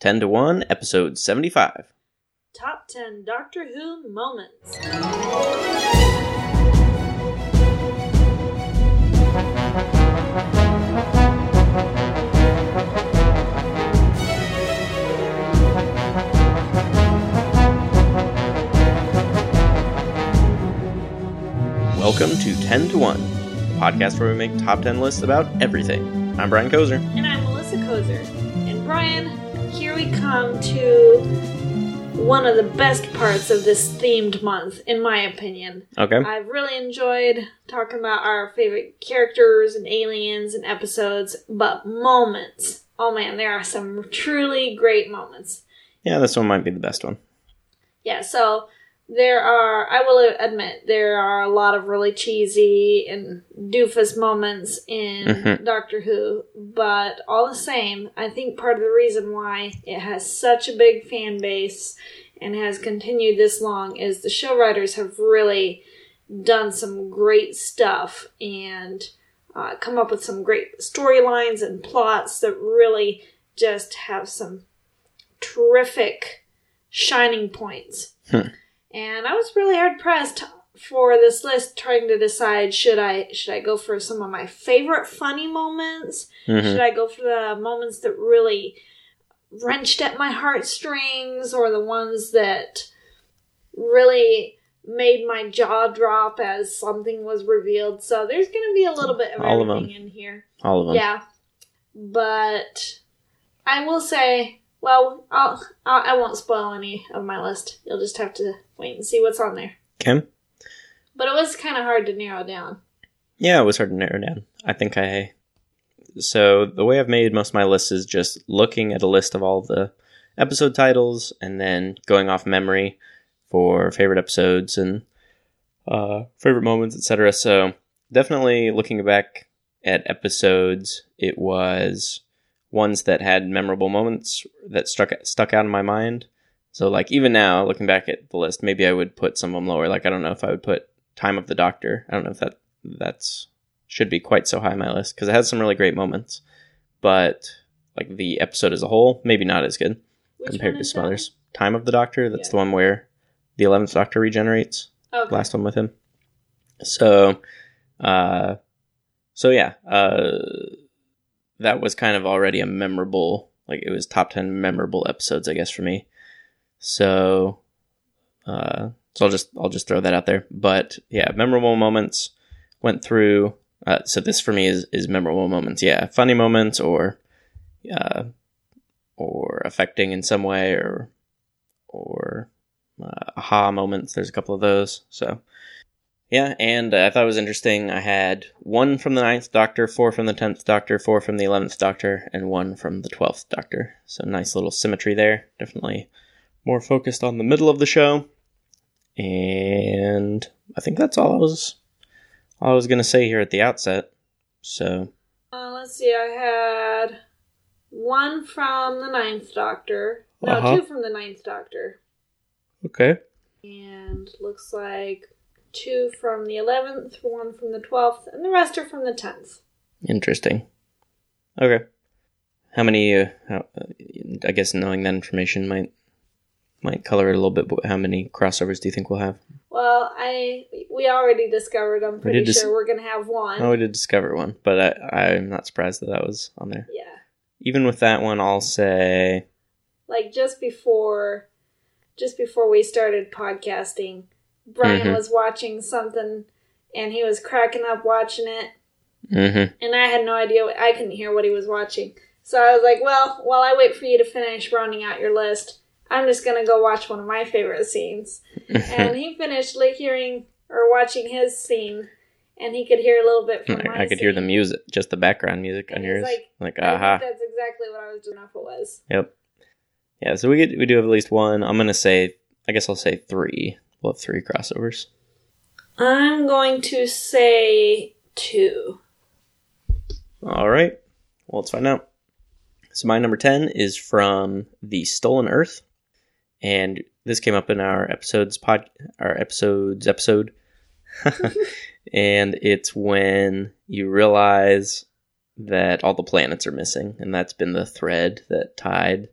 10 to 1, episode 75. Top 10 Doctor Who moments. Welcome to 10 to 1, a podcast where we make top 10 lists about everything. I'm Brian Kozer. And I'm Melissa Kozer. And Brian, we come to one of the best parts of this themed month, in my opinion. Okay. I've really enjoyed talking about our favorite characters and aliens and episodes, but moments. Oh man, there are some truly great moments. Yeah, this one might be the best one. Yeah, so there are, I will admit, there are a lot of really cheesy and doofus moments in Mhm. Doctor Who, but all the same, I think part of the reason why it has such a big fan base and has continued this long is the show writers have really done some great stuff and uh, come up with some great storylines and plots that really just have some terrific shining points. Hmm. And I was really hard pressed for this list trying to decide should I should I go for some of my favorite funny moments? Mhm. Should I go for the moments that really wrenched at my heartstrings or the ones that really made my jaw drop as something was revealed? So there's going to be a little bit of All of everything them. in here. All of them. Yeah, but I will say, well, I'll, I'll I won't spoil any of my list. You'll just have to wait and see what's on there. Okay. But it was kind of hard to narrow down. Yeah, it was hard to narrow down. I think I. So, the way I've made most of my lists is just looking at a list of all the episode titles and then going off memory for favorite episodes and uh, favorite moments, etc. So, definitely looking back at episodes, it was ones that had memorable moments that struck stuck out in my mind. So, like even now, looking back at the list, maybe I would put some of them lower. Like I don't know if I would put Time of the Doctor. I don't know if that that's should be quite so high on my list because it has some really great moments, but like the episode as a whole, maybe not as good Which compared to some others. Time of the Doctor. That's Yeah. the one where the Eleventh Doctor regenerates Okay. last one with him. So, uh, so yeah, uh, that was kind of already a memorable, like it was top ten memorable episodes, I guess, for me. So, uh, so I'll just I'll just throw that out there. But yeah, memorable moments went through. Uh, so this for me is is memorable moments. Yeah, funny moments or, uh, or affecting in some way or, or uh, aha moments. There's a couple of those. So, yeah, and uh, I thought it was interesting. I had one from the Ninth Doctor, four from the Tenth Doctor, four from the Eleventh Doctor, and one from the Twelfth Doctor. So nice little symmetry there. Definitely more focused on the middle of the show. And I think that's all I was all I was gonna say here at the outset. So Uh, let's see. I had one from the Ninth Doctor. No, Uh-huh. two from the Ninth Doctor, okay, and looks like two from the eleventh, one from the twelfth, and the rest are from the tenth. interesting. Okay, how many? Uh, how, uh, I guess knowing that information might might color it a little bit. But how many crossovers do you think we'll have? Well, I we already discovered. I'm pretty did dis- sure we're gonna have one. Oh, we did discover one, but I, I'm not surprised that that was on there. yeah, Even with that one, I'll say like just before, just before we started podcasting, Brian Mhm. was watching something, and he was cracking up watching it. hmm and I had no idea. I couldn't hear what he was watching. So I was like, "Well, while I wait for you to finish rounding out your list, I'm just gonna go watch one of my favorite scenes." and he finished like hearing or watching his scene, and he could hear a little bit from my I, I could hear the music, just the background music on And he's yours. like, Like, aha. that's exactly what I was doing. If it was, Yep. Yeah, so we get we do have at least one. I'm gonna say, I guess I'll say three. We'll have three crossovers. I'm going to say two. All right. Well, let's find out. So my number ten is from the Stolen Earth, and this came up in our episodes pod, our episodes episode, and it's when you realize that all the planets are missing, and that's been the thread that tied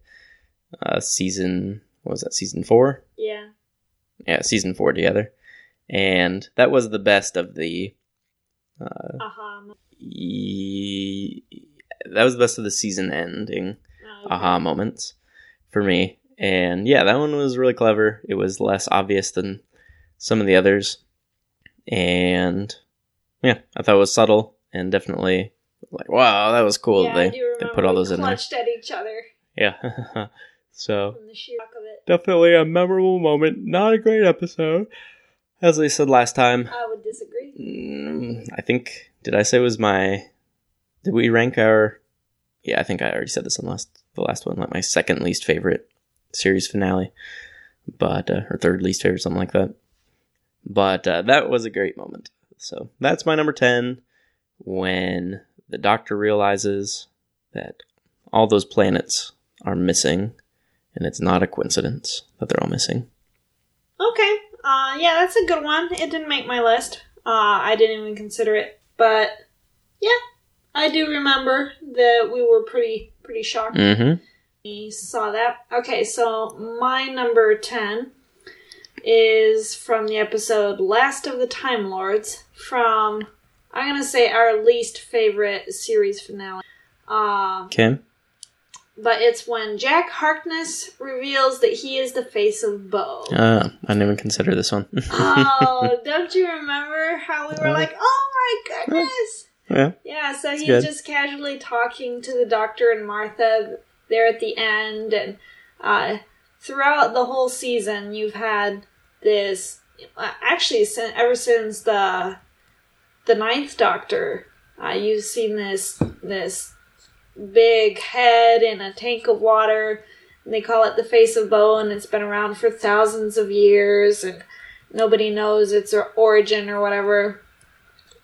uh, season. What was that? Season four. Yeah. Yeah, season four together, and that was the best of the. Uh, Aha. e- that was the best of the season ending Oh, okay. aha moments for me. And yeah, that one was really clever. It was less obvious than some of the others. And yeah, I thought it was subtle and definitely like, wow, that was cool. Yeah, they, they put all those in there. clutched at each other Yeah. so from the sheer shock of it. Definitely a memorable moment. Not a great episode. As I said last time, I would disagree. mm, I think, did I say it was my, did we rank our, yeah, I think I already said this on last, the last one, like my second least favorite series finale, but, uh, or third least favorite, something like that. But uh, that was a great moment. So that's my number 10 when the doctor realizes that all those planets are missing and it's not a coincidence that they're all missing. Okay. Uh, yeah, that's a good one. It didn't make my list. Uh, I didn't even consider it, but yeah, I do remember that we were pretty pretty shocked Mm-hmm. we saw that. Okay, so my number 10 is from the episode Last of the Time Lords from I'm going to say our least favorite series finale. Uh, Okay. But it's when Jack Harkness reveals that he is the Face of Boe. Uh, I didn't even consider this one. oh, don't you remember how we were like, "Oh my goodness!" yeah. Yeah, so he's good. just casually talking to the doctor and Martha there at the end, and uh, throughout the whole season, you've had this. Uh, actually, sin- ever since the the ninth Doctor, uh, you've seen this this big head in a tank of water. And they call it the Face of Boe, and it's been around for thousands of years, and nobody knows its origin or whatever.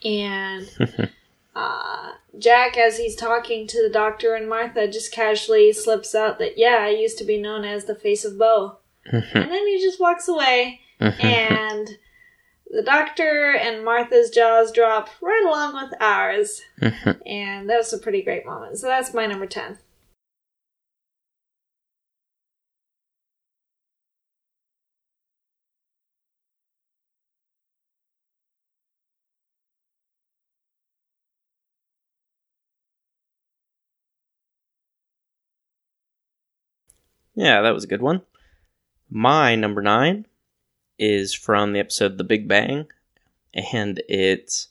And uh, Jack, as he's talking to the doctor and Martha, just casually slips out that, yeah, I used to be known as the Face of Boe. and then he just walks away, and the doctor and Martha's jaws drop right along with ours. Mm-hmm. and that was a pretty great moment. So that's my number 10. Yeah, that was a good one. My number nine is from the episode The Big Bang, and it's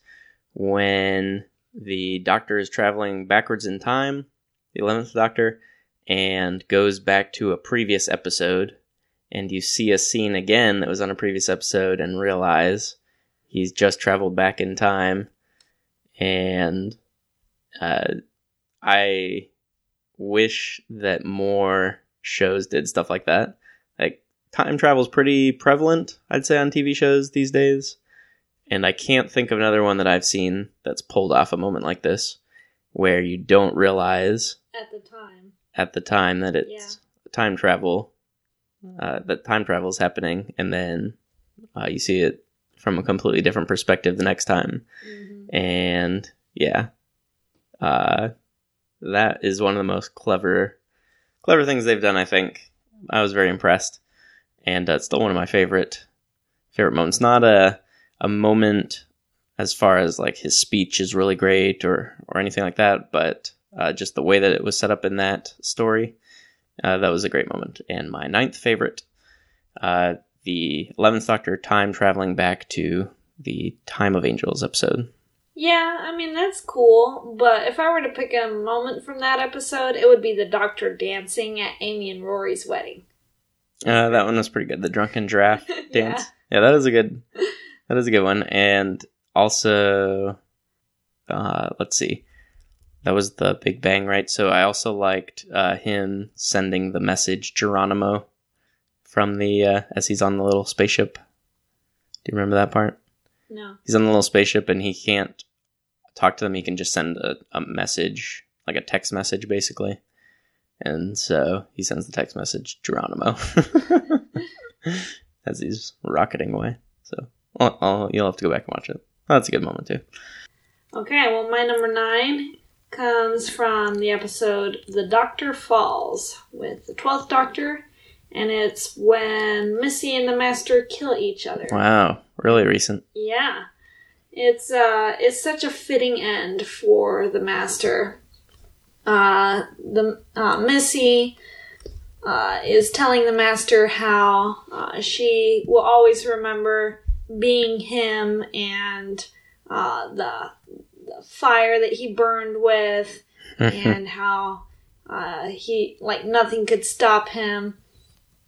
when the doctor is traveling backwards in time, the 11th doctor, and goes back to a previous episode, and you see a scene again that was on a previous episode and realize he's just traveled back in time. And uh, I wish that more shows did stuff like that. Time travel is pretty prevalent, I'd say, on TV shows these days. And I can't think of another one that I've seen that's pulled off a moment like this, where you don't realize At the time. at the time that it's Yeah. time travel, uh, that time travel is happening, and then uh, you see it from a completely different perspective the next time. hmm And yeah, uh, that is one of the most clever, clever things they've done. I think I was very impressed, and uh, it's still one of my favorite favorite moments. Not a a moment as far as like his speech is really great or or anything like that, but uh, just the way that it was set up in that story, uh, that was a great moment. And my ninth favorite, uh, the eleventh Doctor time traveling back to the Time of Angels episode. Yeah, I mean, that's cool, but if I were to pick a moment from that episode, it would be the doctor dancing at Amy and Rory's wedding. Uh, that one was pretty good. The drunken giraffe dance. Yeah. that is a good. That is a good one. And also, uh, let's see, that was the Big Bang, right? So I also liked uh, him sending the message Geronimo from the uh, as he's on the little spaceship. Do you remember that part? No. He's on the little spaceship and he can't talk to them. He can just send a, a message, like a text message, basically. And so he sends the text message Geronimo as he's rocketing away. So I'll, I'll, you'll have to go back and watch it. That's a good moment too. Okay, well, my number nine comes from the episode The Doctor Falls with the 12th Doctor, and it's when Missy and the Master kill each other. Wow, really recent. Yeah. It's uh it's such a fitting end for the Master. Uh the uh, Missy uh, is telling the Master how uh, she will always remember being him and uh, the, the fire that he burned with, and how uh, he like nothing could stop him.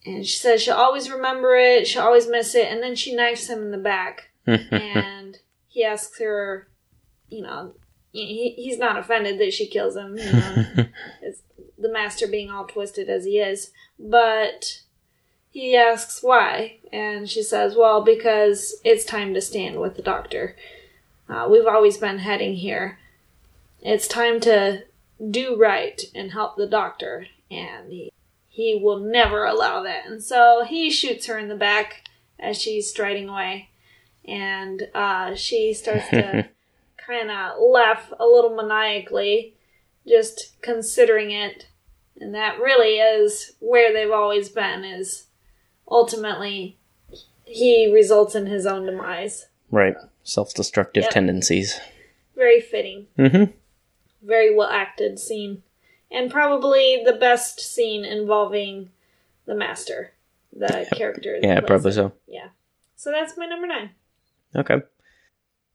And she says she'll always remember it, she'll always miss it, and then she knifes him in the back, and he asks her, you know, he, he's not offended that she kills him, you know, it's the master being all twisted as he is, but he asks why, and she says, well, because it's time to stand with the doctor. Uh, we've always been heading here. It's time to do right and help the doctor, and he, he will never allow that. And so he shoots her in the back as she's striding away, and uh, she starts to kind of laugh a little maniacally, just considering it. And that really is where they've always been, is ultimately he results in his own demise. Right. Self destructive Yep. tendencies. Very fitting. Mm-hmm. very well acted scene, and probably the best scene involving the master, the character. Yeah, probably it. so. Yeah. So that's my number nine. Okay.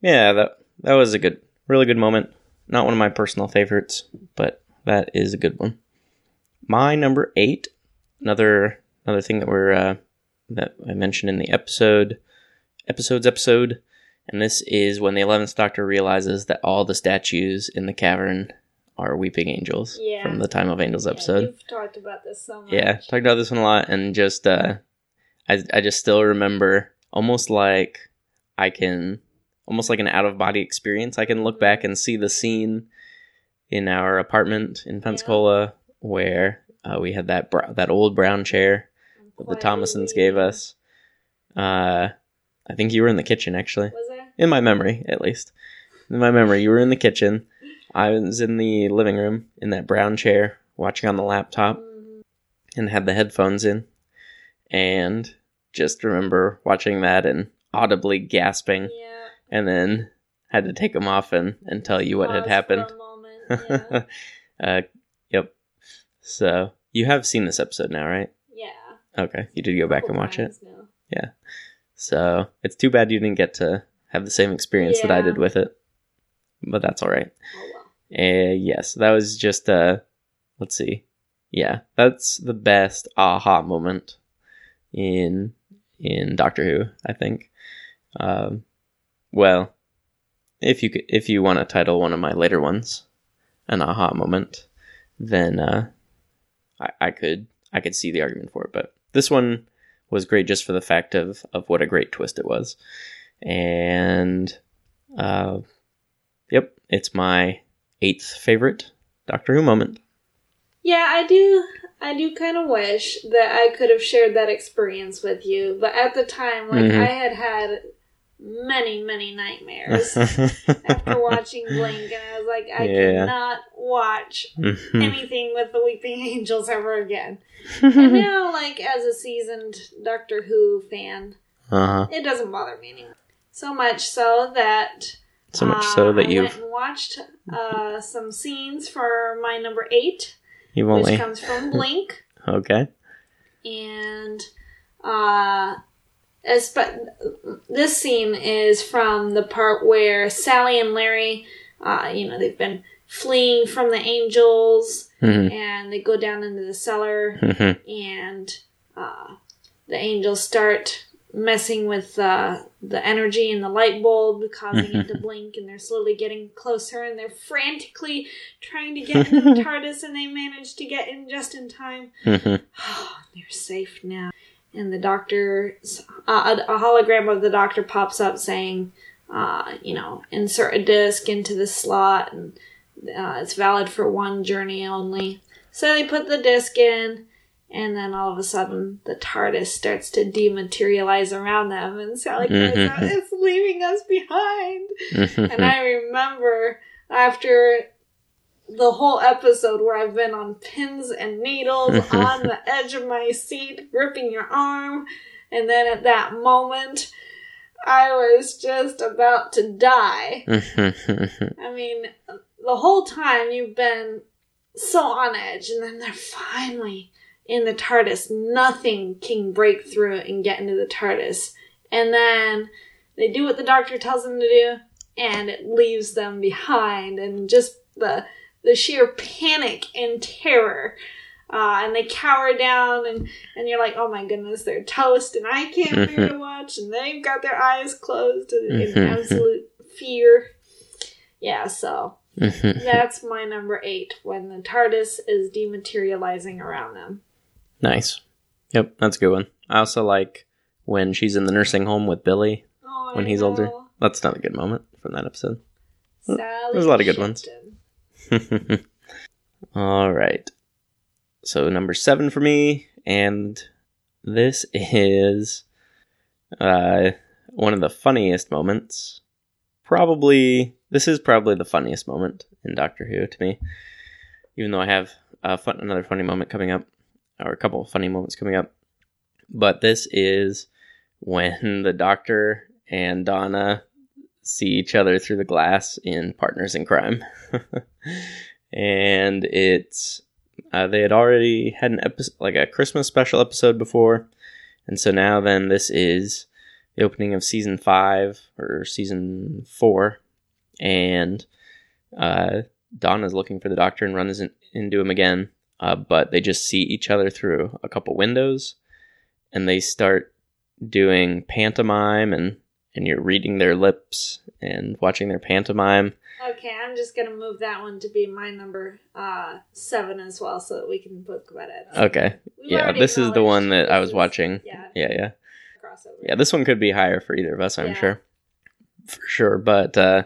Yeah, that that was a good, really good moment. Not one of my personal favorites, but that is a good one. My number eight, another another thing that we're uh, that I mentioned in the episode, episodes episode, and this is when the eleventh Doctor realizes that all the statues in the cavern are weeping angels Yeah. from the Time of Angels Yeah, episode. you've talked about this so much. Yeah, talked about this one a lot, and just uh, I I just still remember almost like I can almost like an out of body experience. I can look back and see the scene in our apartment in Pensacola where uh, we had that br- that old brown chair that the Thomasons gave us. Uh, I think you were in the kitchen actually, in my memory at least. In my memory, you were in the kitchen. I was in the living room in that brown chair watching on the laptop Mhm. and had the headphones in and just remember watching that and audibly gasping Yeah. And then had to take them off and, and tell you what had happened moment, Yeah. uh, yep so you have seen this episode now right yeah. okay you did go back and watch it now. so it's too bad you didn't get to have the same experience that i did with it but that's all right Oh well. Uh, yes, that was just uh let's see. Yeah, that's the best aha moment in in Doctor Who, I think. Um well, if you if you want to title one of my later ones an aha moment, then uh I, I could I could see the argument for it, but this one was great just for the fact of of what a great twist it was. And uh yep, it's my eighth favorite Doctor Who moment. Yeah, I do. I do kind of wish that I could have shared that experience with you, but at the time, like Mhm. I had had many, many nightmares after watching Blink, and I was like, I Yeah. cannot watch Mhm. anything with the Weeping Angels ever again. and now, like as a seasoned Doctor Who fan, uh-huh. it doesn't bother me anymore. So much so that So much uh, so that I you've watched uh, some scenes for my number eight, you've which only comes from Blink. okay. and uh espe- this scene is from the part where Sally and Larry uh you know they've been fleeing from the angels Mhm. and they go down into the cellar Mhm. and uh the angels start messing with uh, the energy in the light bulb causing it to blink and they're slowly getting closer and they're frantically trying to get into the TARDIS and they manage to get in just in time Mhm. they're safe now. And the doctor, uh, a, a hologram of the doctor pops up saying, uh, you know, insert a disc into the slot and uh, it's valid for one journey only. So they put the disc in, and then all of a sudden the TARDIS starts to dematerialize around them, and Sally Mhm. out, It's leaving us behind and I remember after the whole episode where I've been on pins and needles on the edge of my seat, gripping your arm, and then at that moment, I was just about to die. I mean, the whole time you've been so on edge, and then they're finally in the TARDIS. Nothing can break through and get into the TARDIS. And then they do what the doctor tells them to do, and it leaves them behind, and just the the sheer panic and terror. Uh, and they cower down, and, and you're like, oh my goodness, they're toast, and I can't bear to mm-hmm. watch, and they've got their eyes closed in, in mm-hmm. absolute fear. Yeah, so mm-hmm. that's my number eight when the TARDIS is dematerializing around them. nice. Yep, that's a good one. I also like when she's in the nursing home with Billy. Oh, When he's older. That's not a good moment from that episode. Sally There's a lot of good ones. All right. So number seven for me, and this is uh, one of the funniest moments. Probably this is probably the funniest moment in Doctor Who to me. Even though I have fun, another funny moment coming up, or a couple of funny moments coming up, but this is when the Doctor and Donna see each other through the glass in Partners in Crime. and it's uh, they had already had an episode like a Christmas special episode before, and so now then this is the opening of season five or season four, and uh, Donna's looking for the Doctor and runs in, into him again, uh, but they just see each other through a couple windows, and they start doing pantomime and and you're reading their lips and watching their pantomime. Okay, I'm just gonna move that one to be my number uh, seven as well, so that we can book about it. Okay. We've Yeah, this is the one that I was watching. Yeah, Yeah, yeah. crossover. Yeah, this one could be higher for either of us, I'm Yeah. sure. For sure. But uh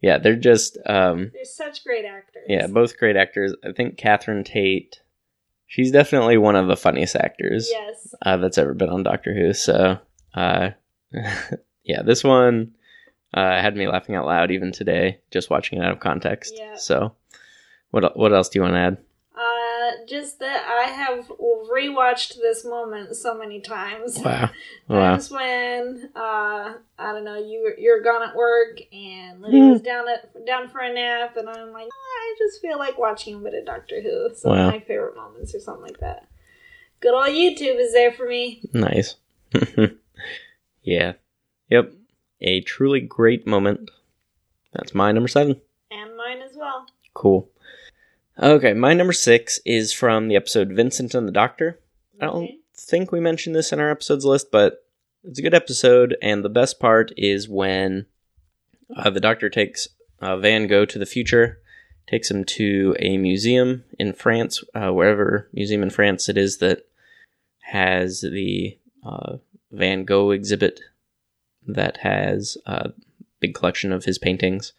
yeah, they're just um They're such great actors. yeah, both great actors. I think Catherine Tate she's definitely one of the funniest actors Yes. uh, that's ever been on Doctor Who. So uh yeah, this one uh had me laughing out loud even today, just watching it out of context. Yeah. So what what else do you want to add? Uh, just that I have rewatched this moment so many times. Wow. Wow. Times when uh, I don't know, you you're gone at work and Lydia was down at down for a nap, and I'm like, "Oh, I just feel like watching a bit of Doctor Who. Some Wow. of my favorite moments or something like that. Good old YouTube is there for me. Nice. yeah. Yep. A truly great moment. That's my number seven. And mine as well. Cool. Okay, my number six is from the episode Vincent and the Doctor. I don't think we mentioned this in our episodes list, but it's a good episode, and the best part is when uh, the Doctor takes uh, Van Gogh to the future, takes him to a museum in France, uh, wherever museum in France it is that has the uh, Van Gogh exhibit that has a big collection of his paintings,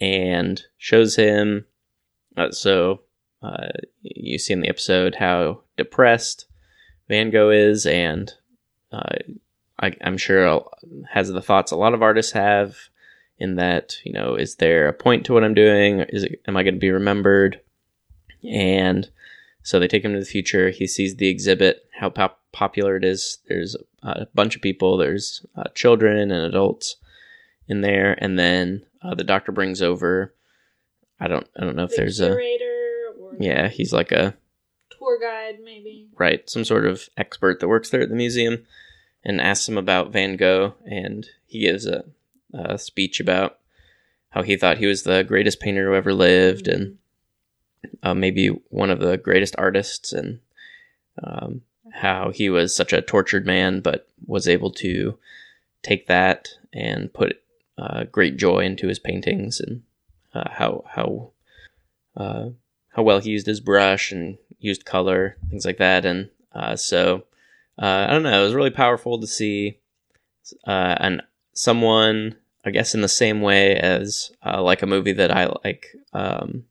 and shows him. Uh, so uh, you see in the episode how depressed Van Gogh is, and uh, I, I'm sure has the thoughts a lot of artists have. In that, you know, is there a point to what I'm doing? Is it am I going to be remembered? And so they take him to the future. He sees the exhibit, how pop- popular it is. There's a bunch of people. There's uh, children and adults in there, and then uh, the doctor brings over. I don't. I don't know if The there's a. or Yeah, he's like a tour guide, maybe. right, some sort of expert that works there at the museum, and asks him about Van Gogh, and he gives a, a speech about how he thought he was the greatest painter who ever lived, and uh, maybe one of the greatest artists, and um, how he was such a tortured man, but was able to take that and put uh, great joy into his paintings, and uh, how how uh, how well he used his brush and used color, things like that, and uh, so uh, I don't know. It was really powerful to see uh, an someone, I guess, in the same way as like a movie that I like. Um,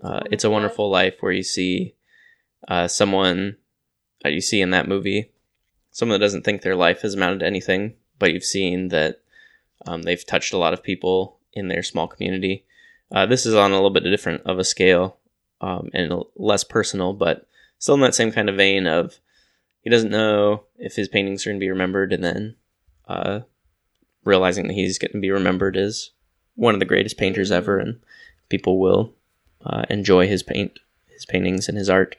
uh, it's a Wonderful Life, where you see uh, someone uh, you see in that movie, someone that doesn't think their life has amounted to anything, but you've seen that um, they've touched a lot of people in their small community, Uh, this is on a little bit different of a scale um, and less personal, but still in that same kind of vein of he doesn't know if his paintings are going to be remembered, and then uh, realizing that he's going to be remembered as one of the greatest painters ever, and people will uh, enjoy his paint, his paintings, and his art.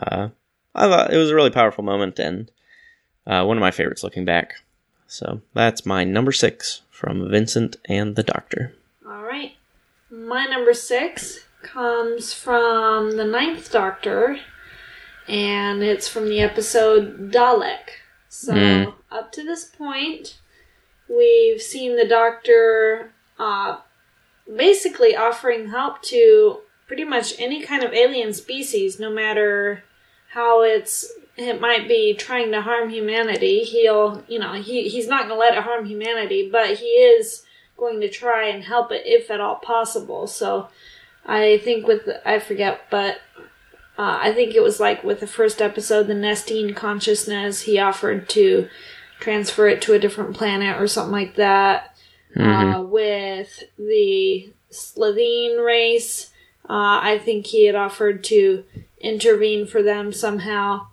Uh, I thought it was a really powerful moment, and uh, one of my favorites looking back. So that's my number six from Vincent and the Doctor. All right. My number six comes from the Ninth Doctor, and it's from the episode Dalek. So, mm. up to this point, we've seen the Doctor uh, basically offering help to pretty much any kind of alien species, no matter how it's it might be trying to harm humanity. He'll, you know, he he's not going to let it harm humanity, but he is going to try and help it if at all possible. So I think with I forget, but uh, I think it was like with the first episode, the Nestene consciousness, he offered to transfer it to a different planet or something like that. Mm-hmm. Uh, with the Slitheen race, uh, I think he had offered to intervene for them somehow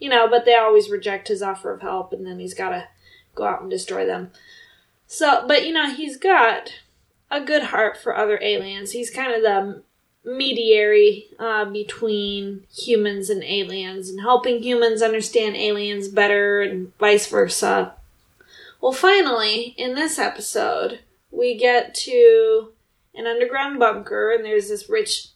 you know, but they always reject his offer of help, and then he's got to go out and destroy them. So, but you know, he's got a good heart for other aliens. He's kind of the mediary uh, between humans and aliens and helping humans understand aliens better and vice versa. Well, finally, in this episode, we get to an underground bunker, and there's this rich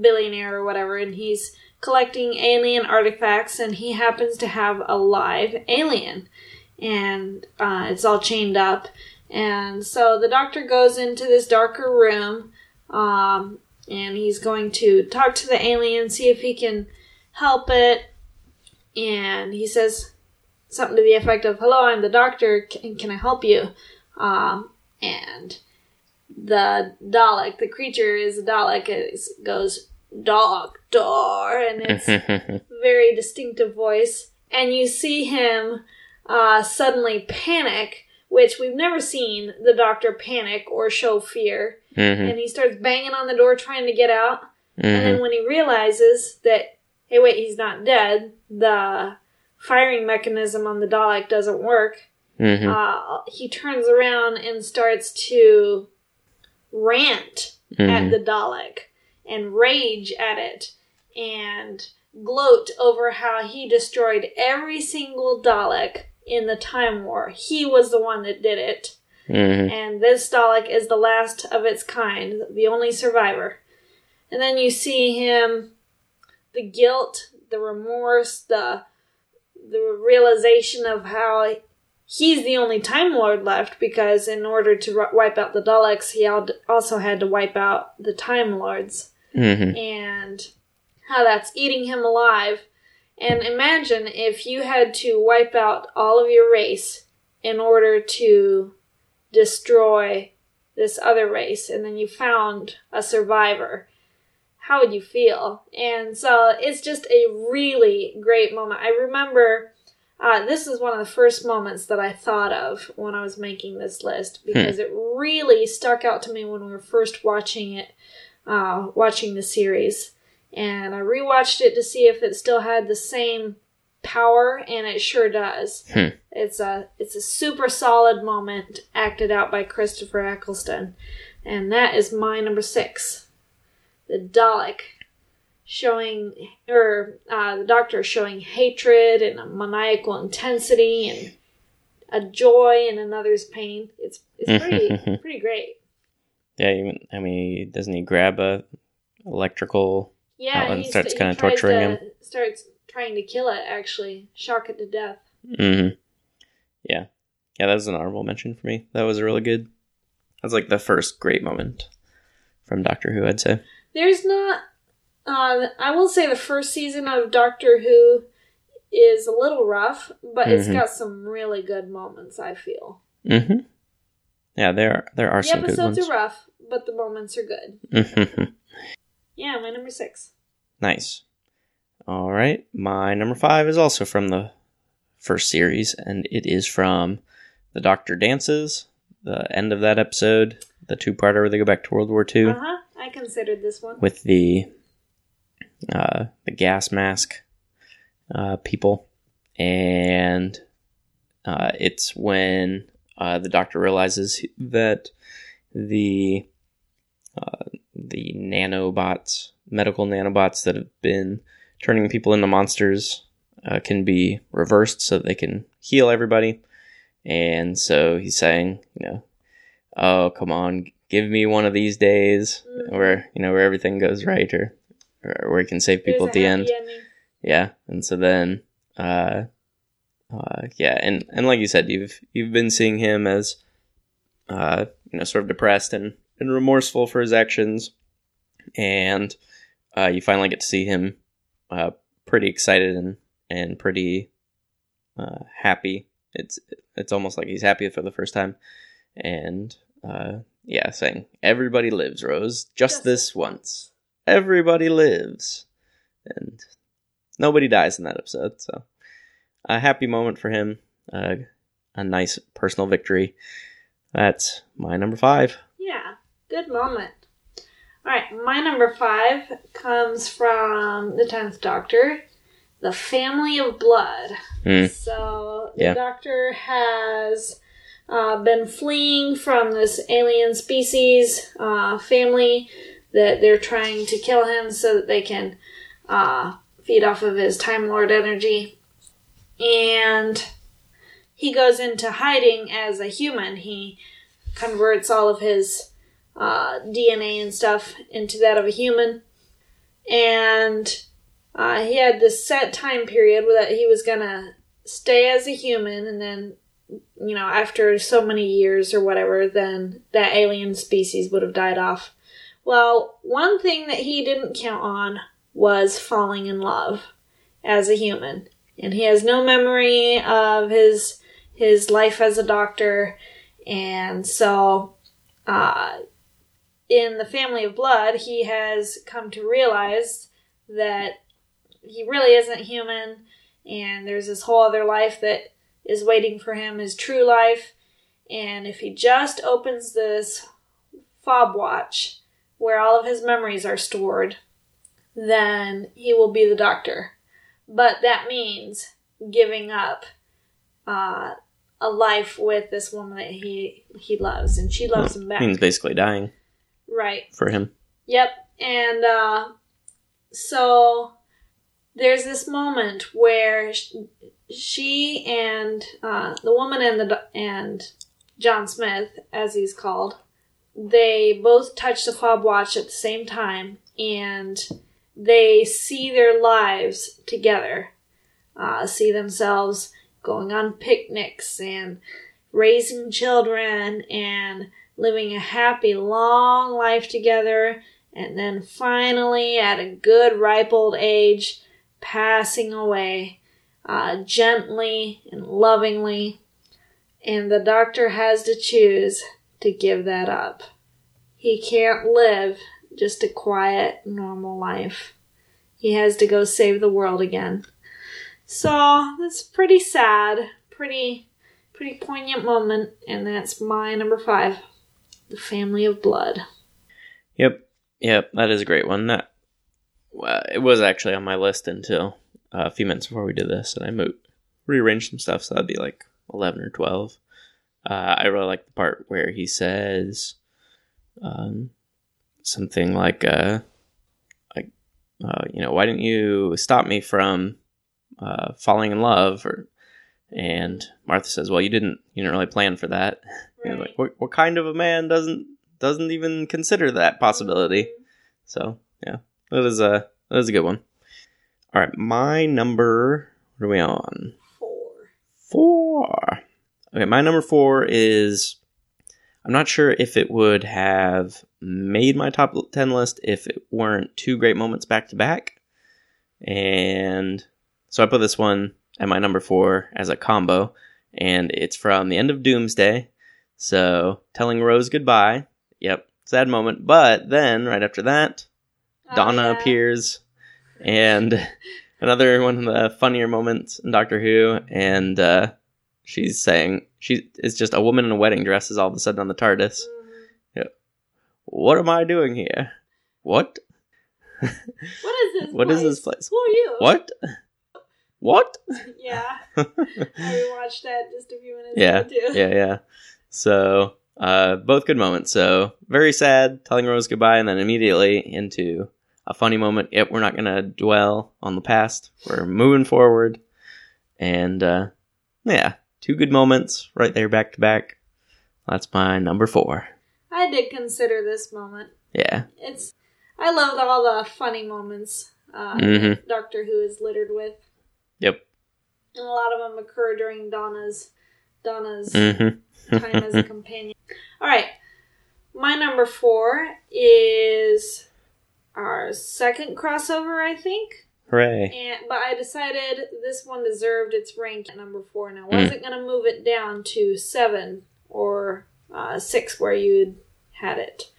billionaire or whatever, and he's collecting alien artifacts, and he happens to have a live alien, and uh, it's all chained up. And so the doctor goes into this darker room, um, and he's going to talk to the alien, see if he can help it. And he says something to the effect of, "Hello, I'm the doctor. Can, can I help you?" Um, and the Dalek, the creature is a Dalek, is, goes, doctor and it's very distinctive voice and you see him uh, suddenly panic which we've never seen the doctor panic or show fear mm-hmm. and he starts banging on the door trying to get out mm-hmm. and then mm-hmm. when he realizes that hey wait he's not dead the firing mechanism on the dalek doesn't work mm-hmm. uh, he turns around and starts to rant at mm-hmm. the dalek and rage at it and gloat over how he destroyed every single Dalek in the Time War. He was the one that did it. Mm-hmm. And this Dalek is the last of its kind, the only survivor. And then you see him, the guilt, the remorse, the the realization of how he's the only Time Lord left because in order to wipe out the Daleks, he also had to wipe out the Time Lords mm-hmm. and how that's eating him alive. And imagine if you had to wipe out all of your race in order to destroy this other race, and then you found a survivor. How would you feel? And so it's just a really great moment. I remember uh, this is one of the first moments that I thought of when I was making this list because hmm. it really stuck out to me when we were first watching it uh, watching the series, and I rewatched it to see if it still had the same power, and it sure does. Hmm. It's a it's a super solid moment acted out by Christopher Eccleston, and that is my number six, the Dalek showing or uh, the doctor showing hatred and a maniacal intensity and a joy in another's pain. It's it's pretty pretty great. Yeah, even I mean, doesn't he grab a electrical yeah, and starts kind of torturing to, him? Starts trying to kill it. Actually, shock it to death. Hmm. Yeah. Yeah, that was an honorable mention for me. That was really good. That's like the first great moment from Doctor Who. I'd say. There's not. Uh, I will say the first season of Doctor Who is a little rough, but mm-hmm. it's got some really good moments. I feel. Mm-hmm. Yeah, there there are the some good ones. episodes are rough, but the moments are good. yeah, my number six. Nice. All right, my number five is also from the first series, and it is from the Doctor Dances. The end of that episode, the two-parter where they go back to World War II. Uh-huh. I considered this one. with the uh, the gas mask uh, people, and uh, it's when uh, the doctor realizes that the uh, the nanobots, medical nanobots that have been turning people into monsters, uh, can be reversed so they can heal everybody. And so he's saying, you know, oh come on, give me one of these days Mhm. where you know where everything goes right, or, or where he can save people There's at the end. ending. Yeah, and so then, uh, uh, yeah, and and like you said, you've you've been seeing him as, uh, you know, sort of depressed and and remorseful for his actions, and uh, you finally get to see him, uh, pretty excited and and pretty, uh, happy. It's it's almost like he's happy for the first time, and uh, yeah, saying everybody lives, Rose, just this once. Everybody lives, and nobody dies in that episode. So, a happy moment for him. Uh, a nice personal victory. That's my number five. Yeah, good moment. All right, my number five comes from the Tenth Doctor, the Family of Blood. Hmm. So the Yeah. Doctor has uh, been fleeing from this alien species uh, family that they're trying to kill him so that they can uh, feed off of his Time Lord energy, and he goes into hiding as a human. He converts all of his uh, DNA and stuff into that of a human. And uh, he had this set time period that he was going to stay as a human, and then, you know, after so many years or whatever, then that alien species would have died off. Well, one thing that he didn't count on was falling in love as a human. And he has no memory of his his life as a doctor and so, uh, in the family of blood, he has come to realize that he really isn't human, and there's this whole other life that is waiting for him, his true life. And if he just opens this fob watch where all of his memories are stored, then he will be the doctor. But that means giving up uh, a life with this woman that he he loves, and she loves him back. Means basically dying Right. for him. Yep. And uh, so there's this moment where she and uh, the woman and the and John Smith, as he's called, they both touch the fob watch at the same time, and they see their lives together, uh, see themselves going on picnics and raising children and living a happy, long life together, and then finally, at a good, ripe old age, passing away uh, gently and lovingly. And the doctor has to choose to give that up. He can't live just a quiet, normal life. He has to go save the world again. So that's pretty sad, pretty, pretty poignant moment, and that's my number five, the family of blood. Yep, yep, that is a great one. That it was actually on my list until a few minutes before we did this, and I moved, rearranged some stuff, so that'd be like eleven or twelve. Uh, I really like the part where he says um, something like, uh, like, uh, you know, why didn't you stop me from uh, falling in love? Or and Martha says, well, you didn't, you didn't really plan for that. Know, like, what, what kind of a man doesn't doesn't even consider that possibility? So yeah, that is a that is a good one. All right, my number. What are we on? Four. Four. Okay, my number four is. I'm not sure if it would have made my top 10 list if it weren't two great moments back to back. And so I put this one at my number four as a combo, and it's from the end of Doomsday. So telling Rose goodbye. Yep, sad moment. But then, right after that, oh, Donna Oh, yeah. appears, and another one of the funnier moments in Doctor Who, and uh, she's saying she is just a woman in a wedding dress is all of a sudden on the TARDIS. Mhm. What am I doing here? what? What is this? What is place? this place? Who are you? What? What? Yeah, I rewatched that just a few minutes yeah, ago too. yeah, yeah. So, uh, both good moments. So, very sad, telling Rose goodbye, and then immediately into a funny moment. Yep, we're not going to dwell on the past. We're moving forward. And, uh, yeah, two good moments right there back to back. That's my number four. I did consider this moment. Yeah. It's I loved all the funny moments uh, Mhm. Doctor Who is littered with, Yep. and a lot of them occur during Donna's Donna's Mm-hmm. time as a companion. All right, my number four is our second crossover, I think. Hooray. And but I decided this one deserved its rank at number four, and I Hmm. wasn't gonna move it down to seven or uh, six where you had it.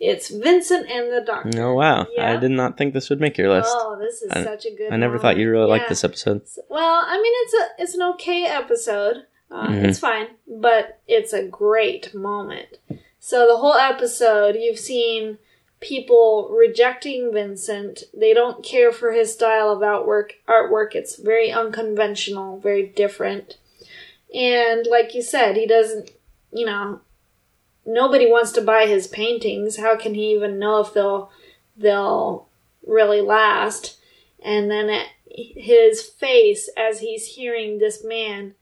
It's Vincent and the Doctor. Oh, wow. Yeah. I did not think this would make your list. Oh, this is I- such a good. I never thought you'd really moment. like this episode. Well, I mean, it's a it's an okay episode. Uh, Mhm. It's fine, but it's a great moment. So the whole episode, you've seen people rejecting Vincent. They don't care for his style of outwork artwork. It's very unconventional, very different. And like you said, he doesn't. You know, nobody wants to buy his paintings. How can he even know if they'll they'll really last? And then his face as he's hearing this man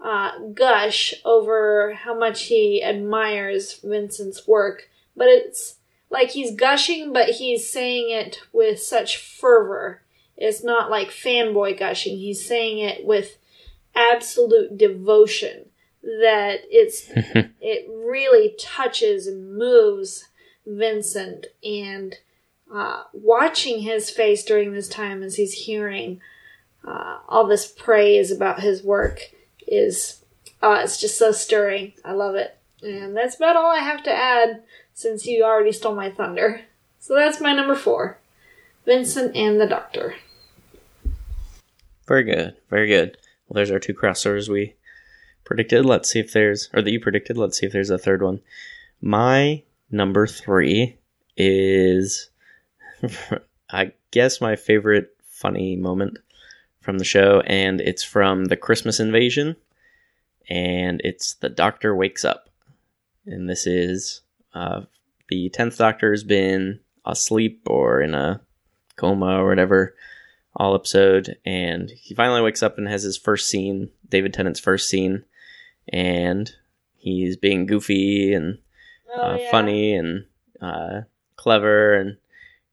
uh, gush over how much he admires Vincent's work, but it's like he's gushing, but he's saying it with such fervor. It's not like fanboy gushing. He's saying it with absolute devotion that it's it really touches and moves Vincent and uh, watching his face during this time as he's hearing uh, all this praise about his work is uh, it's just so stirring. I love it, and that's about all I have to add since you already stole my thunder. So that's my number four, Vincent and the Doctor. Very good. Very good. Well, there's our two crossovers we predicted. Let's see if there's, or that you predicted. Let's see if there's a third one. My number three is, I guess, my favorite funny moment from the show, and it's from the Christmas invasion, and it's the Doctor wakes up, and this is uh, the tenth Doctor has been asleep or in a coma or whatever all episode, and he finally wakes up and has his first scene, David Tennant's first scene, and he's being goofy and Oh, uh, funny and uh, clever and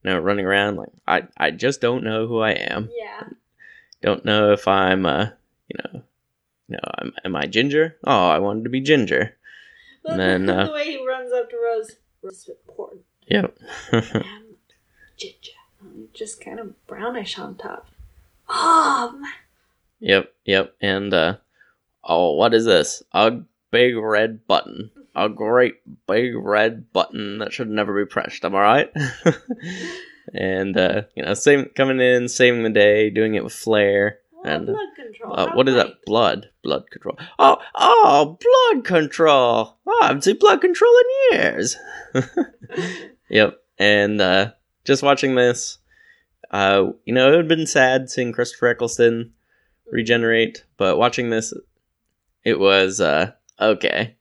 you know running around like I I just don't know who I am. Yeah. Don't know if I'm uh you know you know I'm, am I Ginger? Oh, I wanted to be Ginger. And then, uh, the way he runs up to Rose, Rose is important. Yep. And ginger, just kind of brownish on top. My- Yep, yep. And uh oh, what is this? A big red button. A great big red button that should never be pressed. Am I right? and uh, you know, same coming in, saving the day, doing it with flair. And, blood control. Uh, what is that? Blood, blood control. Oh, oh, blood control. Oh, I haven't seen blood control in years. Yep. And uh, just watching this, uh, you know, it would have been sad seeing Christopher Eccleston regenerate, but watching this, it was uh, okay.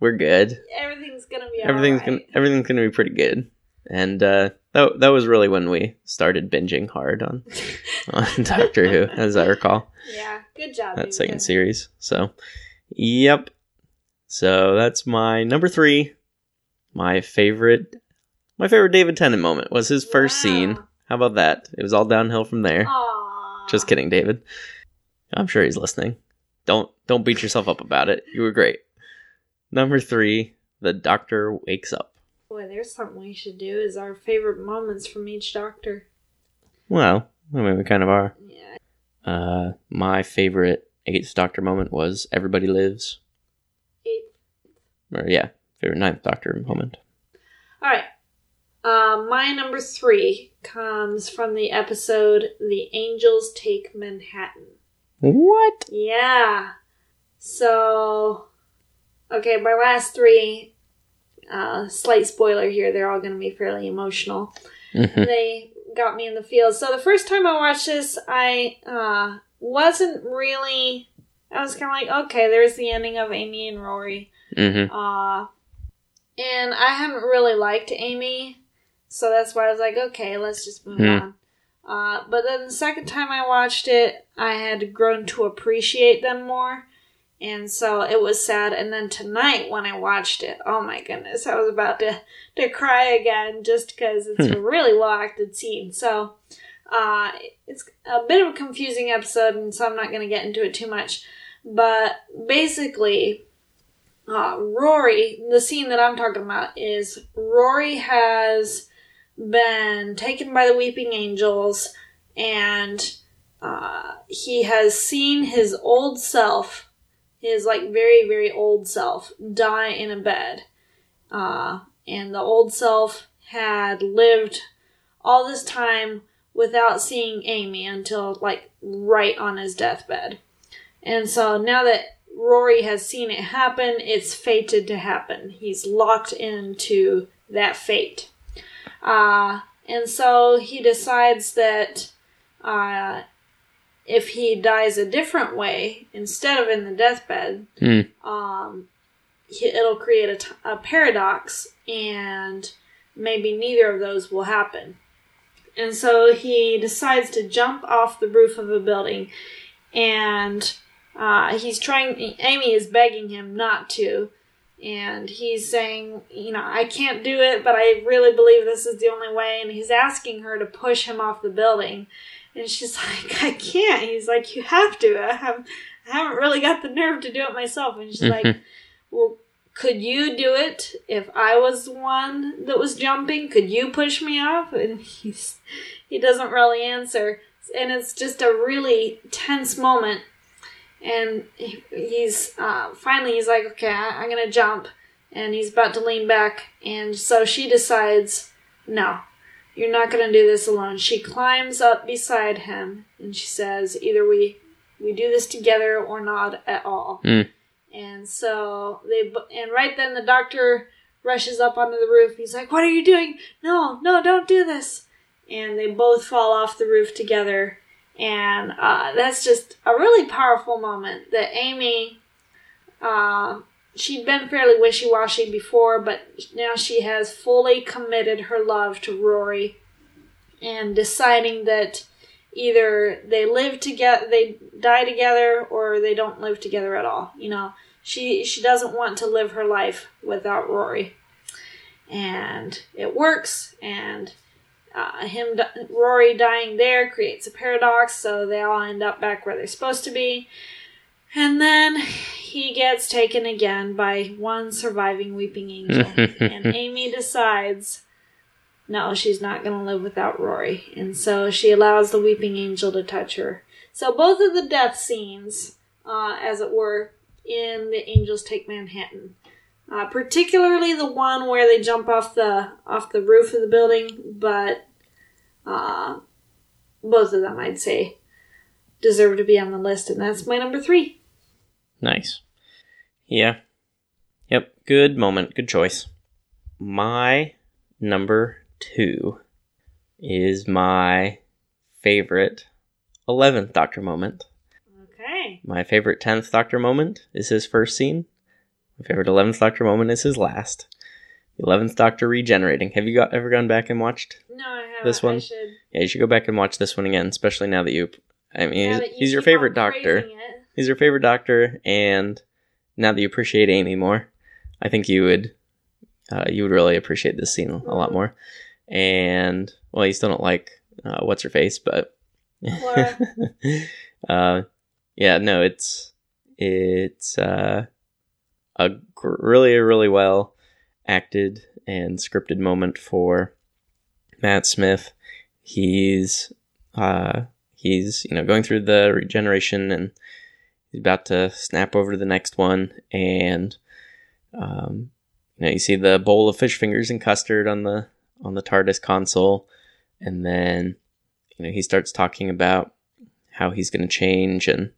We're good. Everything's gonna be everything's gonna everything's gonna be pretty good. And uh, that that was really when we started binging hard on on Doctor Who, as I recall Yeah, good job. that second series. So, yep. So that's my number three. My favorite, my favorite David Tennant moment was his first Wow. scene. How about that? It was all downhill from there. Aw. Just kidding, David. I'm sure he's listening. Don't don't beat yourself up about it. You were great. Number three, the Doctor wakes up. Boy, there's something we should do. Is our favorite moments from each Doctor. Well, I mean, we kind of are. Yeah. Uh, my favorite Eighth Doctor moment was Everybody Lives. Eighth. Or yeah, favorite Ninth Doctor moment. All right. Uh, my number three comes from the episode "The Angels Take Manhattan." What? Yeah. So, okay, my last three uh, slight spoiler here, they're all going to be fairly emotional. Mhm. They got me in the feels. So the first time I watched this, I uh, wasn't really. I was kind of like, okay, there's the ending of Amy and Rory. Mhm. Uh, and I haven't really liked Amy, so that's why I was like, okay, let's just move Hmm. on. Uh, but then the second time I watched it, I had grown to appreciate them more. And so it was sad. And then tonight when I watched it, oh my goodness, I was about to, to cry again just because it's a really well acted scene. So uh, it's a bit of a confusing episode, and so I'm not going to get into it too much. But basically, uh, Rory, the scene that I'm talking about is Rory has been taken by the Weeping Angels and uh, he has seen his old self, his like very, very old self, die in a bed. Uh, and the old self had lived all this time without seeing Amy until like right on his deathbed. And so now that Rory has seen it happen, it's fated to happen. He's locked into that fate. Uh, and so he decides that uh, if he dies a different way, instead of in the deathbed, Hmm. um, it'll create a, t- a paradox, and maybe neither of those will happen. And so he decides to jump off the roof of a building, and uh, he's trying. Amy is begging him not to, and he's saying, "You know, I can't do it, but I really believe this is the only way." And he's asking her to push him off the building, and she's like, "I can't." He's like, "You have to. I have, I haven't really got the nerve to do it myself." And she's like, "Well." Could you do it if I was the one that was jumping? Could you push me off? And he's he doesn't really answer, and it's just a really tense moment and he's uh, finally he's like okay I, i'm gonna jump and he's about to lean back and so she decides no you're not gonna do this alone. She climbs up beside him and she says either we we do this together or not at all. Hmm. and so they and right then the doctor rushes up onto the roof he's like what are you doing? No no don't do this. And they both fall off the roof together. And uh, that's just a really powerful moment that Amy, uh, she'd been fairly wishy washy before, but now she has fully committed her love to Rory and deciding that either they live together, they die together, or they don't live together at all. You know, she she doesn't want to live her life without Rory, and it works. And uh, him, Rory dying there creates a paradox, so they all end up back where they're supposed to be. And then he gets taken again by one surviving weeping angel, and Amy decides, no, she's not going to live without Rory, and so she allows the weeping angel to touch her. So both of the death scenes, uh, as it were, in the Angels Take Manhattan. Uh, particularly the one where they jump off the off the roof of the building, but uh, both of them I'd say deserve to be on the list, and that's my number three. Nice. Yeah. Yep. Good moment. Good choice. My number two is my favorite 11th Doctor moment. Okay. My favorite 10th Doctor moment is his first scene. My favorite 11th Doctor moment is his last. The 11th Doctor regenerating. Have you got, ever gone back and watched? No, I haven't. This I one? should. Yeah, you should go back and watch this one again, especially now that you. I mean, he's, you he's your favorite doctor. it. He's your favorite doctor, and now that you appreciate Amy more, I think you would uh, you would really appreciate this scene a lot more. And well, you still don't like uh, what's her face, but uh, yeah, no, it's it's uh, a gr- really really well acted and scripted moment for Matt Smith. He's uh, he's you know going through the regeneration and he's about to snap over to the next one and um, you know you see the bowl of fish fingers and custard on the on the TARDIS console and then you know he starts talking about how he's going to change and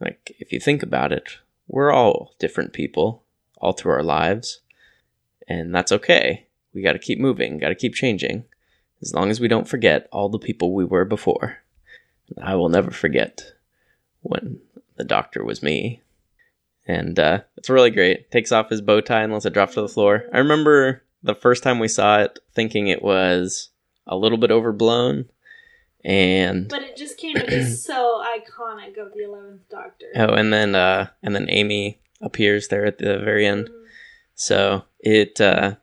like if you think about it we're all different people all through our lives And that's okay. We got to keep moving, got to keep changing. As long as we don't forget all the people we were before. I will never forget when the doctor was me. And uh, it's really great. Takes off his bow tie and lets it drop to the floor. I remember the first time we saw it thinking it was a little bit overblown. And But it just came to be so iconic of the Eleventh Doctor. oh, and then uh, and then Amy appears there at the very end. Mhm. So it uh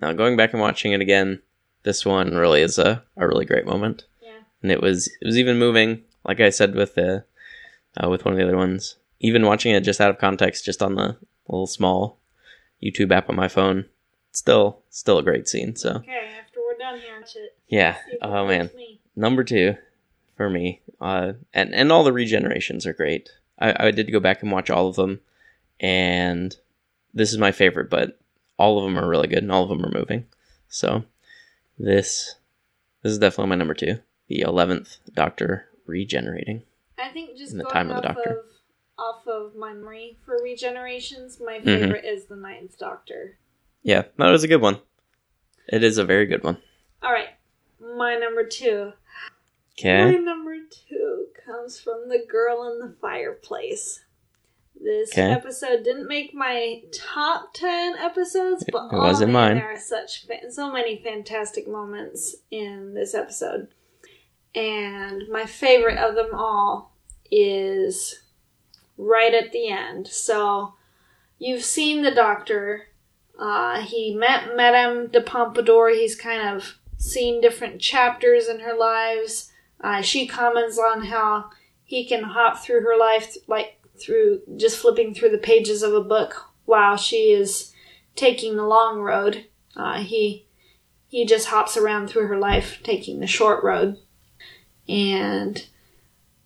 now going back and watching it again, this one really is a, a really great moment. Yeah. And it was it was even moving, like I said with the uh, with one of the other ones. Even watching it just out of context, just on the little small YouTube app on my phone, still still a great scene. So Okay, after we're done here, watch it. yeah. See if it Oh man. Number two for me. Uh and, and all the regenerations are great. I, I did go back and watch all of them and this is my favorite, but all of them are really good and all of them are moving. So this this is definitely my number two. The eleventh Doctor regenerating. I think just In the going time of the off Doctor. of off of my memory for regenerations, my Mhm. favorite is the Ninth Doctor. Yeah, that was a good one. It is a very good one. All right, my number two. Okay. My number two comes from the girl in the fireplace. This Okay. episode didn't make my top ten episodes, but It was oh, in man, mine. there are such fa- so many fantastic moments in this episode, and my favorite of them all is right at the end. So you've seen the Doctor. Uh, he met Madame de Pompadour. He's kind of seen different chapters in her lives. Uh, she comments on how he can hop through her life like through just flipping through the pages of a book while she is taking the long road. Uh, he he just hops around through her life taking the short road. And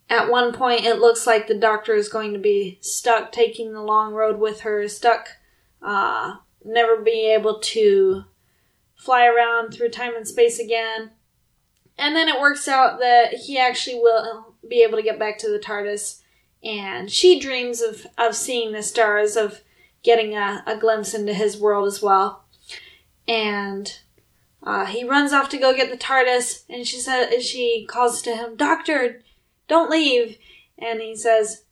at one point, it looks like the doctor is going to be stuck taking the long road with her, stuck, uh, never be able to fly around through time and space again. And then it works out that he actually will be able to get back to the TARDIS. And she dreams of, of seeing the stars, of getting a, a glimpse into his world as well. And uh, he runs off to go get the TARDIS, and she says, she calls to him, "Doctor, don't leave." And he says,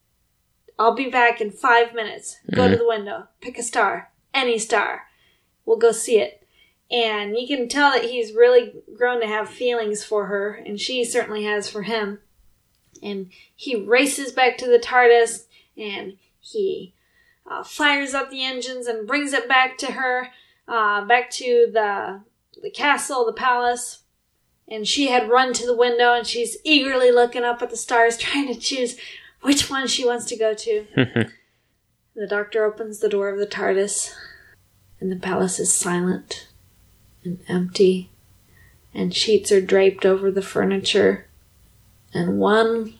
"I'll be back in five minutes. Go to Mhm. the window, pick a star, any star. We'll go see it." And you can tell that he's really grown to have feelings for her, and she certainly has for him. And he races back to the TARDIS, and he uh, fires up the engines and brings it back to her, uh, back to the the castle, the palace. And she had run to the window, and she's eagerly looking up at the stars, trying to choose which one she wants to go to. The doctor opens the door of the TARDIS, and the palace is silent and empty, and sheets are draped over the furniture, and one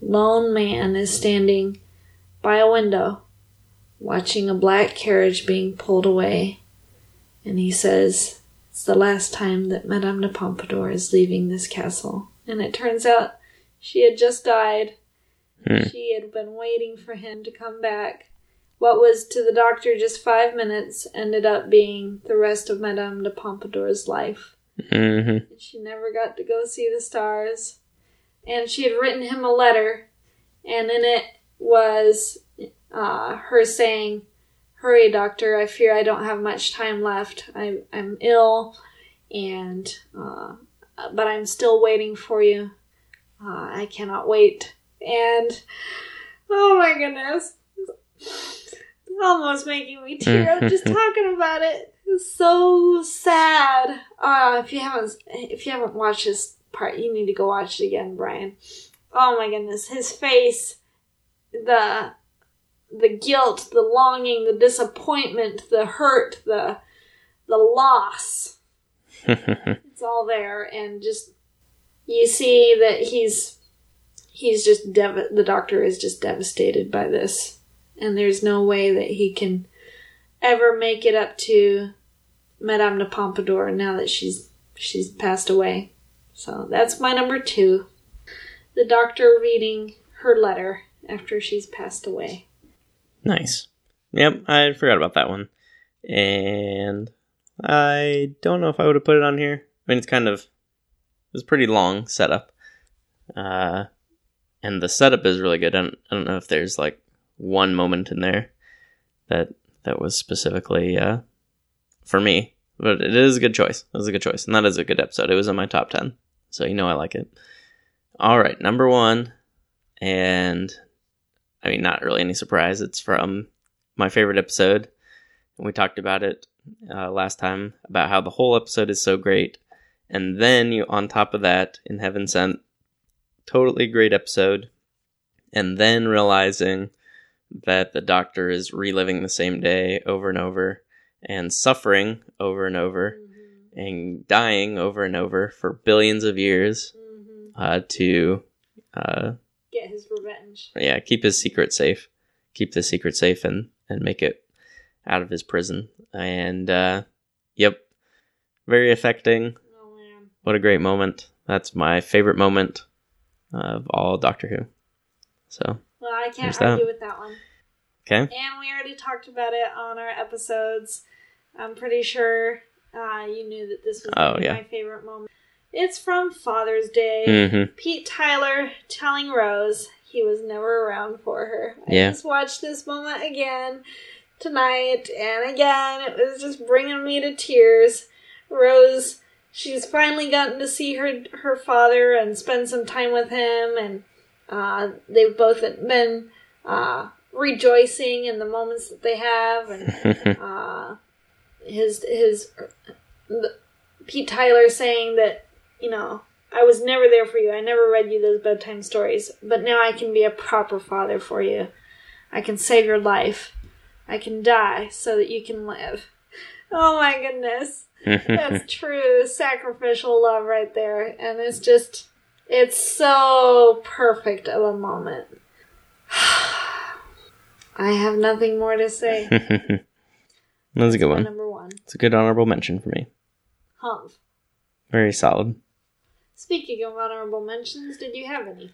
lone man is standing by a window, watching a black carriage being pulled away, and he says, It's the last time that Madame de Pompadour is leaving this castle. And it turns out she had just died. Hmm. She had been waiting for him to come back. What was to the doctor just five minutes ended up being the rest of Madame de Pompadour's life. hmm And she never got to go see the stars. And she had written him a letter, and in it was uh, her saying, Hurry, doctor, I fear I don't have much time left. I, I'm ill, and uh, but I'm still waiting for you. Uh, I cannot wait. And oh my goodness, it's almost making me tear up just talking about it. It's so sad. Uh, if you haven't, if you haven't watched this part, you need to go watch it again, Brian. Oh my goodness, his face, the the guilt, the longing, the disappointment, the hurt, the the loss. It's all there, and just you see that he's he's just dev- the doctor is just devastated by this, and there's no way that he can ever make it up to Madame de Pompadour now that she's she's passed away. So that's my number two. The doctor reading her letter after she's passed away. Nice. Yep, I forgot about that one. and I don't know if I would have put it on here. I mean, it's kind of it it's pretty long setup, uh, and the setup is really good. I don't, I don't know if there's like one moment in there that that was specifically uh, for me, but it is a good choice. It was a good choice, and that is a good episode. It was in my top ten, so you know I like it. All right, number one, and I mean, not really any surprise. It's from my favorite episode, and we talked about it uh, last time about how the whole episode is so great, and then you on top of that, in Heaven Sent, totally great episode, and then realizing that the doctor is reliving the same day over and over and suffering over and over Mm-hmm. and dying over and over for billions of years Mm-hmm. uh, to uh, Get his revenge. yeah keep his secret safe keep the secret safe and and make it out of his prison and uh, yep very affecting Oh man. what a great moment that's my favorite moment of all doctor who so Well, I can't There's that. argue with that one. okay And we already talked about it on our episodes. I'm pretty sure uh, you knew that this was Oh, yeah. my favorite moment. It's from Father's Day. mm-hmm Pete Tyler telling Rose he was never around for her. I Yeah. just watched this moment again tonight and again. It was just bringing me to tears. Rose, she's finally gotten to see her her father and spend some time with him, and uh, they've both been uh, rejoicing in the moments that they have, and uh, his his Pete Tyler saying that you know I was never there for you. I never read you those bedtime stories, but now I can be a proper father for you. I can save your life. I can die so that you can live. Oh my goodness. That's true sacrificial love right there. And it's just, it's so perfect of a moment. I have nothing more to say. that's a good one Number one. it's a good honorable mention for me Humph. very solid Speaking of honorable mentions, did you have any?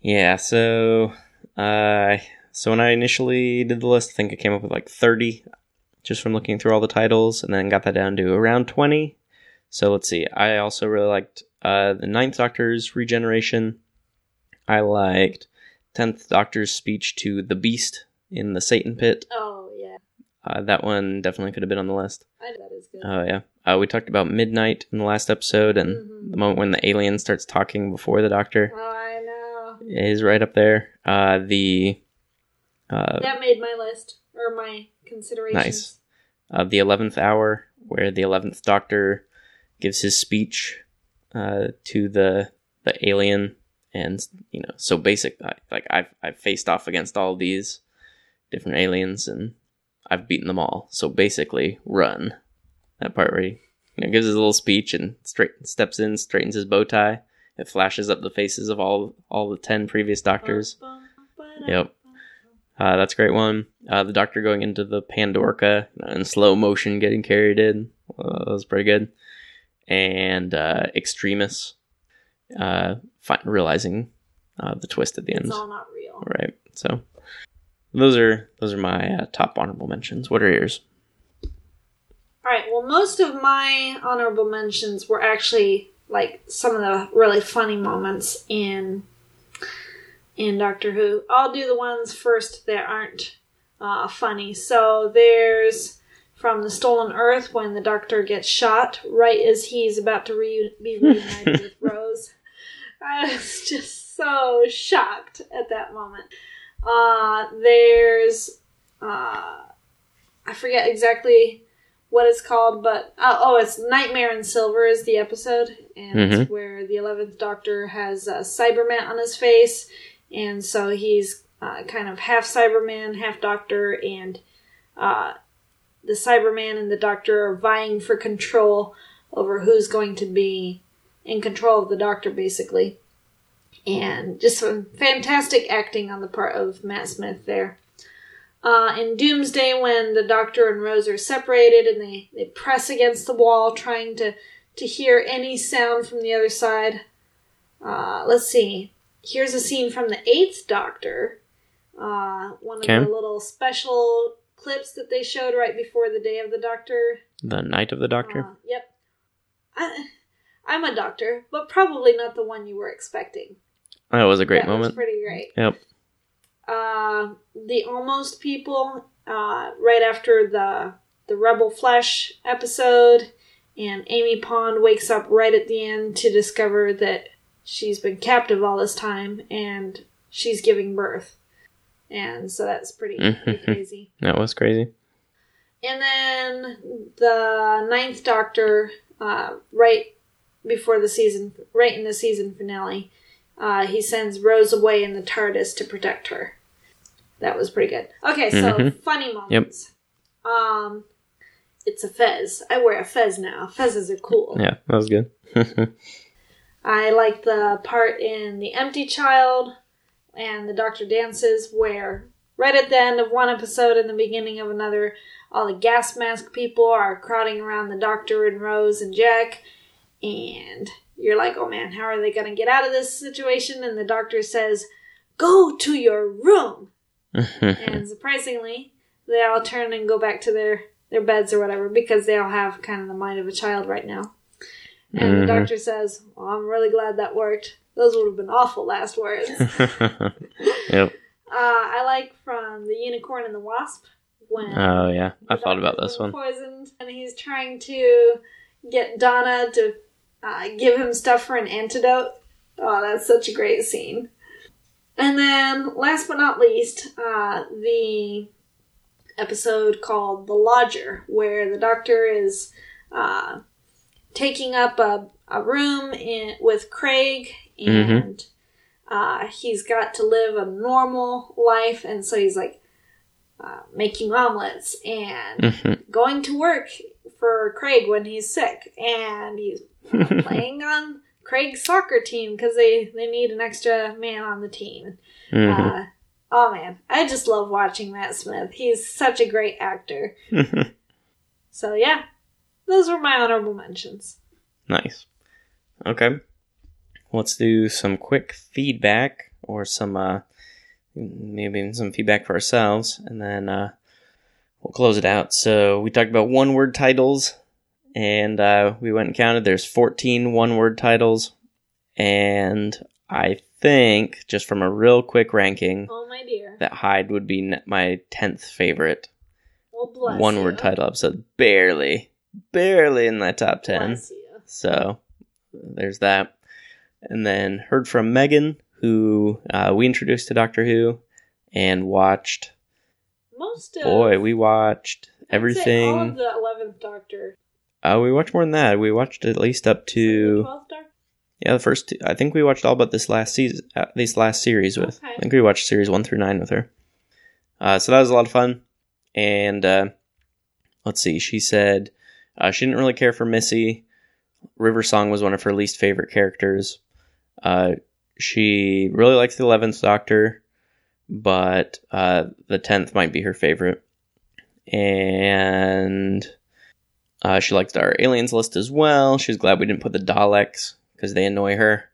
Yeah, so uh so when I initially did the list, I think I came up with like 30 just from looking through all the titles and then got that down to around 20. So let's see. I also really liked uh the Ninth Doctor's regeneration. I liked 10th Doctor's speech to the Beast in the Satan pit. Oh, yeah. Uh, that one definitely could have been on the list. I know that is good. Oh yeah. Uh, we talked about Midnight in the last episode and Mhm. The moment when the alien starts talking before the Doctor oh, I know. is right up there. Uh, the uh, That made my list, or my considerations. Nice. uh, the eleventh hour, where the eleventh Doctor gives his speech uh, to the the alien, and you know, so basic. I, like I've I've faced off against all these different aliens, and I've beaten them all. So basically, run. That part where he you know, gives his little speech and straight steps in, straightens his bow tie. It flashes up the faces of all all the ten previous doctors. Bum, bum, ba-dum, Yep. Uh, that's a great one. Uh, the doctor going into the Pandorica uh, in slow motion, getting carried in. Uh, that was pretty good. And uh, Extremis, uh, fi- realizing uh, the twist at the end. It's all not real. Right. So those are those are my uh, top honorable mentions. What are yours? All right. Well, most of my honorable mentions were actually like some of the really funny moments in in Doctor Who. I'll do the ones first that aren't uh, funny. So there's from the Stolen Earth when the Doctor gets shot right as he's about to re- be reunited with Rose. I was just so shocked at that moment. Uh, there's uh, I forget exactly what it's called, but uh, oh, it's Nightmare in Silver is the episode, and it's where the Eleventh Doctor has a Cyberman on his face, and so he's uh, kind of half Cyberman, half Doctor, and uh, the Cyberman and the Doctor are vying for control over who's going to be in control of the Doctor, basically. And just some fantastic acting on the part of Matt Smith there uh, in Doomsday when the Doctor and Rose are separated and they, they press against the wall trying to, to hear any sound from the other side. Uh, let's see. Here's a scene from the Eighth Doctor. Uh, one of Okay. the little special clips that they showed right before the day of the doctor. The Night of the Doctor. Uh, yep. I, I'm a doctor, but probably not the one you were expecting. that was a great that Was moment. pretty great. Yep. Uh, the almost people. Uh, right after the the Rebel Flesh episode, and Amy Pond wakes up right at the end to discover that she's been captive all this time and she's giving birth. And so that's pretty, pretty crazy. That was crazy. And then the ninth Doctor, uh, right before the season, right in the season finale, uh, he sends Rose away in the TARDIS to protect her. That was pretty good. Okay, so Mhm. funny moments. Yep. Um, it's a fez. I wear a fez now. Fezes are cool. Yeah, that was good. I like the part in The Empty Child and the Doctor Dances where right at the end of one episode and the beginning of another, all the gas mask people are crowding around the Doctor and Rose and Jack, and you're like, oh man, how are they going to get out of this situation? And the Doctor says, go to your room. And surprisingly, they all turn and go back to their, their beds or whatever because they all have kind of the mind of a child right now. And the Mhm. doctor says, Well, I'm really glad that worked. Those would have been awful last words. uh, yep. I like from The Unicorn and the Wasp when Oh yeah, I thought about this one. Poisoned, and he's trying to get Donna to uh, give him stuff for an antidote. Oh, that's such a great scene. And then, last but not least, uh, the episode called The Lodger, where the doctor is uh, taking up a, a room in, with Craig, and uh, he's got to live a normal life, and so he's like uh, making omelets and Mhm. going to work for Craig when he's sick, and he's playing on Craig's soccer team because they they need an extra man on the team. Mhm. Uh, oh man, I just love watching Matt Smith. He's such a great actor. So yeah, those were my honorable mentions. nice. Okay. Let's do some quick feedback or some uh maybe some feedback for ourselves and then uh we'll close it out. So we talked about one word titles and uh we went and counted there's 14 one word titles and I think just from a real quick ranking Oh my dear. that Hide would be my 10th favorite Well, one word title episode. Barely, barely in that top 10. Bless you. So there's that. And then heard from Megan, who uh, we introduced to Doctor Who and watched. Most of Boy, we watched everything. All of the Eleventh Doctor. Uh, we watched more than that. We watched at least up to yeah the first. Two, I think we watched all but this last season, uh, this last series with. Okay. I think we watched series one through nine with her. Uh, so that was a lot of fun. And uh, let's see, she said uh, she didn't really care for Missy. River Song was one of her least favorite characters. Uh, she really likes the Eleventh Doctor, but uh, the tenth might be her favorite. And uh, she liked our aliens list as well. She's glad we didn't put the Daleks because they annoy her.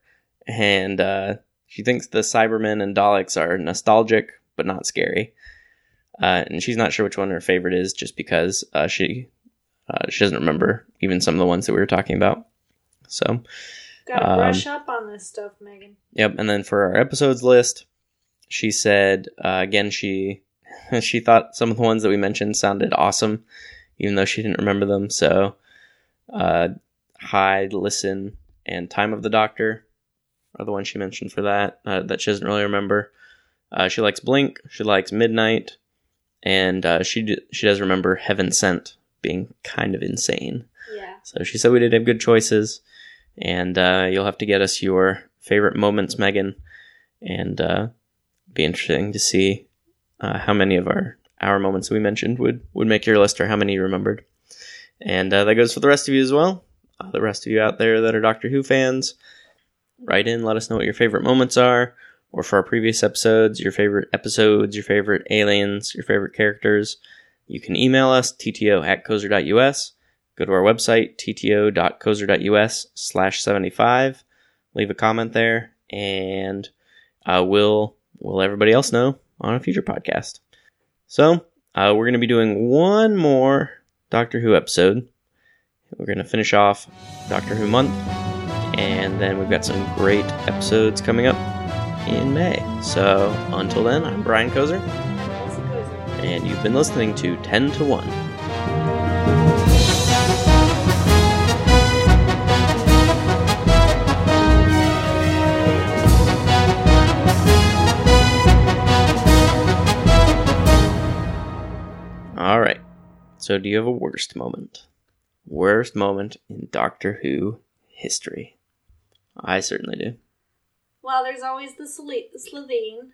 And uh, she thinks the Cybermen and Daleks are nostalgic but not scary. Uh, and she's not sure which one her favorite is, just because uh, she uh, she doesn't remember even some of the ones that we were talking about. So, Gotta Um, brush up on this stuff, Megan. yep. And then for our episodes list, she said uh, again she she thought some of the ones that we mentioned sounded awesome, even though she didn't remember them. So, uh, hide, listen, and time of the doctor are the ones she mentioned for that uh, that she doesn't really remember. Uh, she likes Blink. She likes Midnight, and uh, she d- she does remember Heaven Sent being kind of insane. Yeah. So she said we did have good choices, and uh, you'll have to get us your favorite moments, Megan, and uh, be interesting to see uh, how many of our our moments we mentioned would would make your list or how many you remembered. And uh, that goes for the rest of you as well. Uh, the rest of you out there that are Doctor Who fans, write in, let us know what your favorite moments are, or for our previous episodes, your favorite episodes, your favorite aliens, your favorite characters. You can email us, tto at cozer.us. Go to our website, tto.cozer.us slash 75. Leave a comment there, and uh, we'll, we'll everybody else know on a future podcast. So, uh, we're going to be doing one more Doctor Who episode. We're going to finish off Doctor Who month, and then we've got some great episodes coming up in May. So until then, I'm Brian Kozer, Kozer. and you've been listening to 10 to 1. So, do you have a worst moment? Worst moment in Doctor Who history? I certainly do. Well, there's always the Slitheen.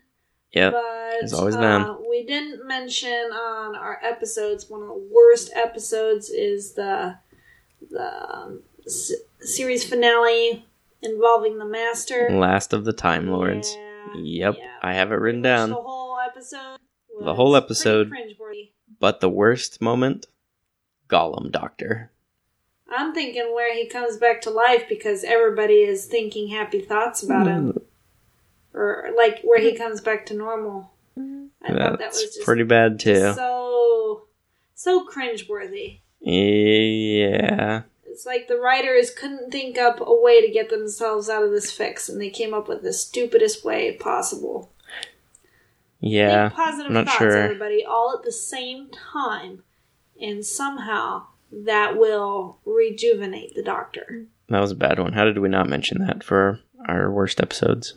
Yep. But there's always uh, them. we didn't mention on our episodes. One of the worst episodes is the the um, s- series finale involving the Master. Last of the Time Lords. Yeah, Yep. yeah. I have it written down. The whole episode. The whole episode. But the worst moment? Gollum Doctor. I'm thinking where he comes back to life because everybody is thinking happy thoughts about him, mm. or like where he comes back to normal. I thought that That's was just pretty bad too. so so cringeworthy. Yeah. It's like the writers couldn't think up a way to get themselves out of this fix, and they came up with the stupidest way possible. Yeah. Think positive I'm not thoughts, sure. everybody, all at the same time, and somehow that will rejuvenate the Doctor. That was a bad one. How did we not mention that for our worst episodes?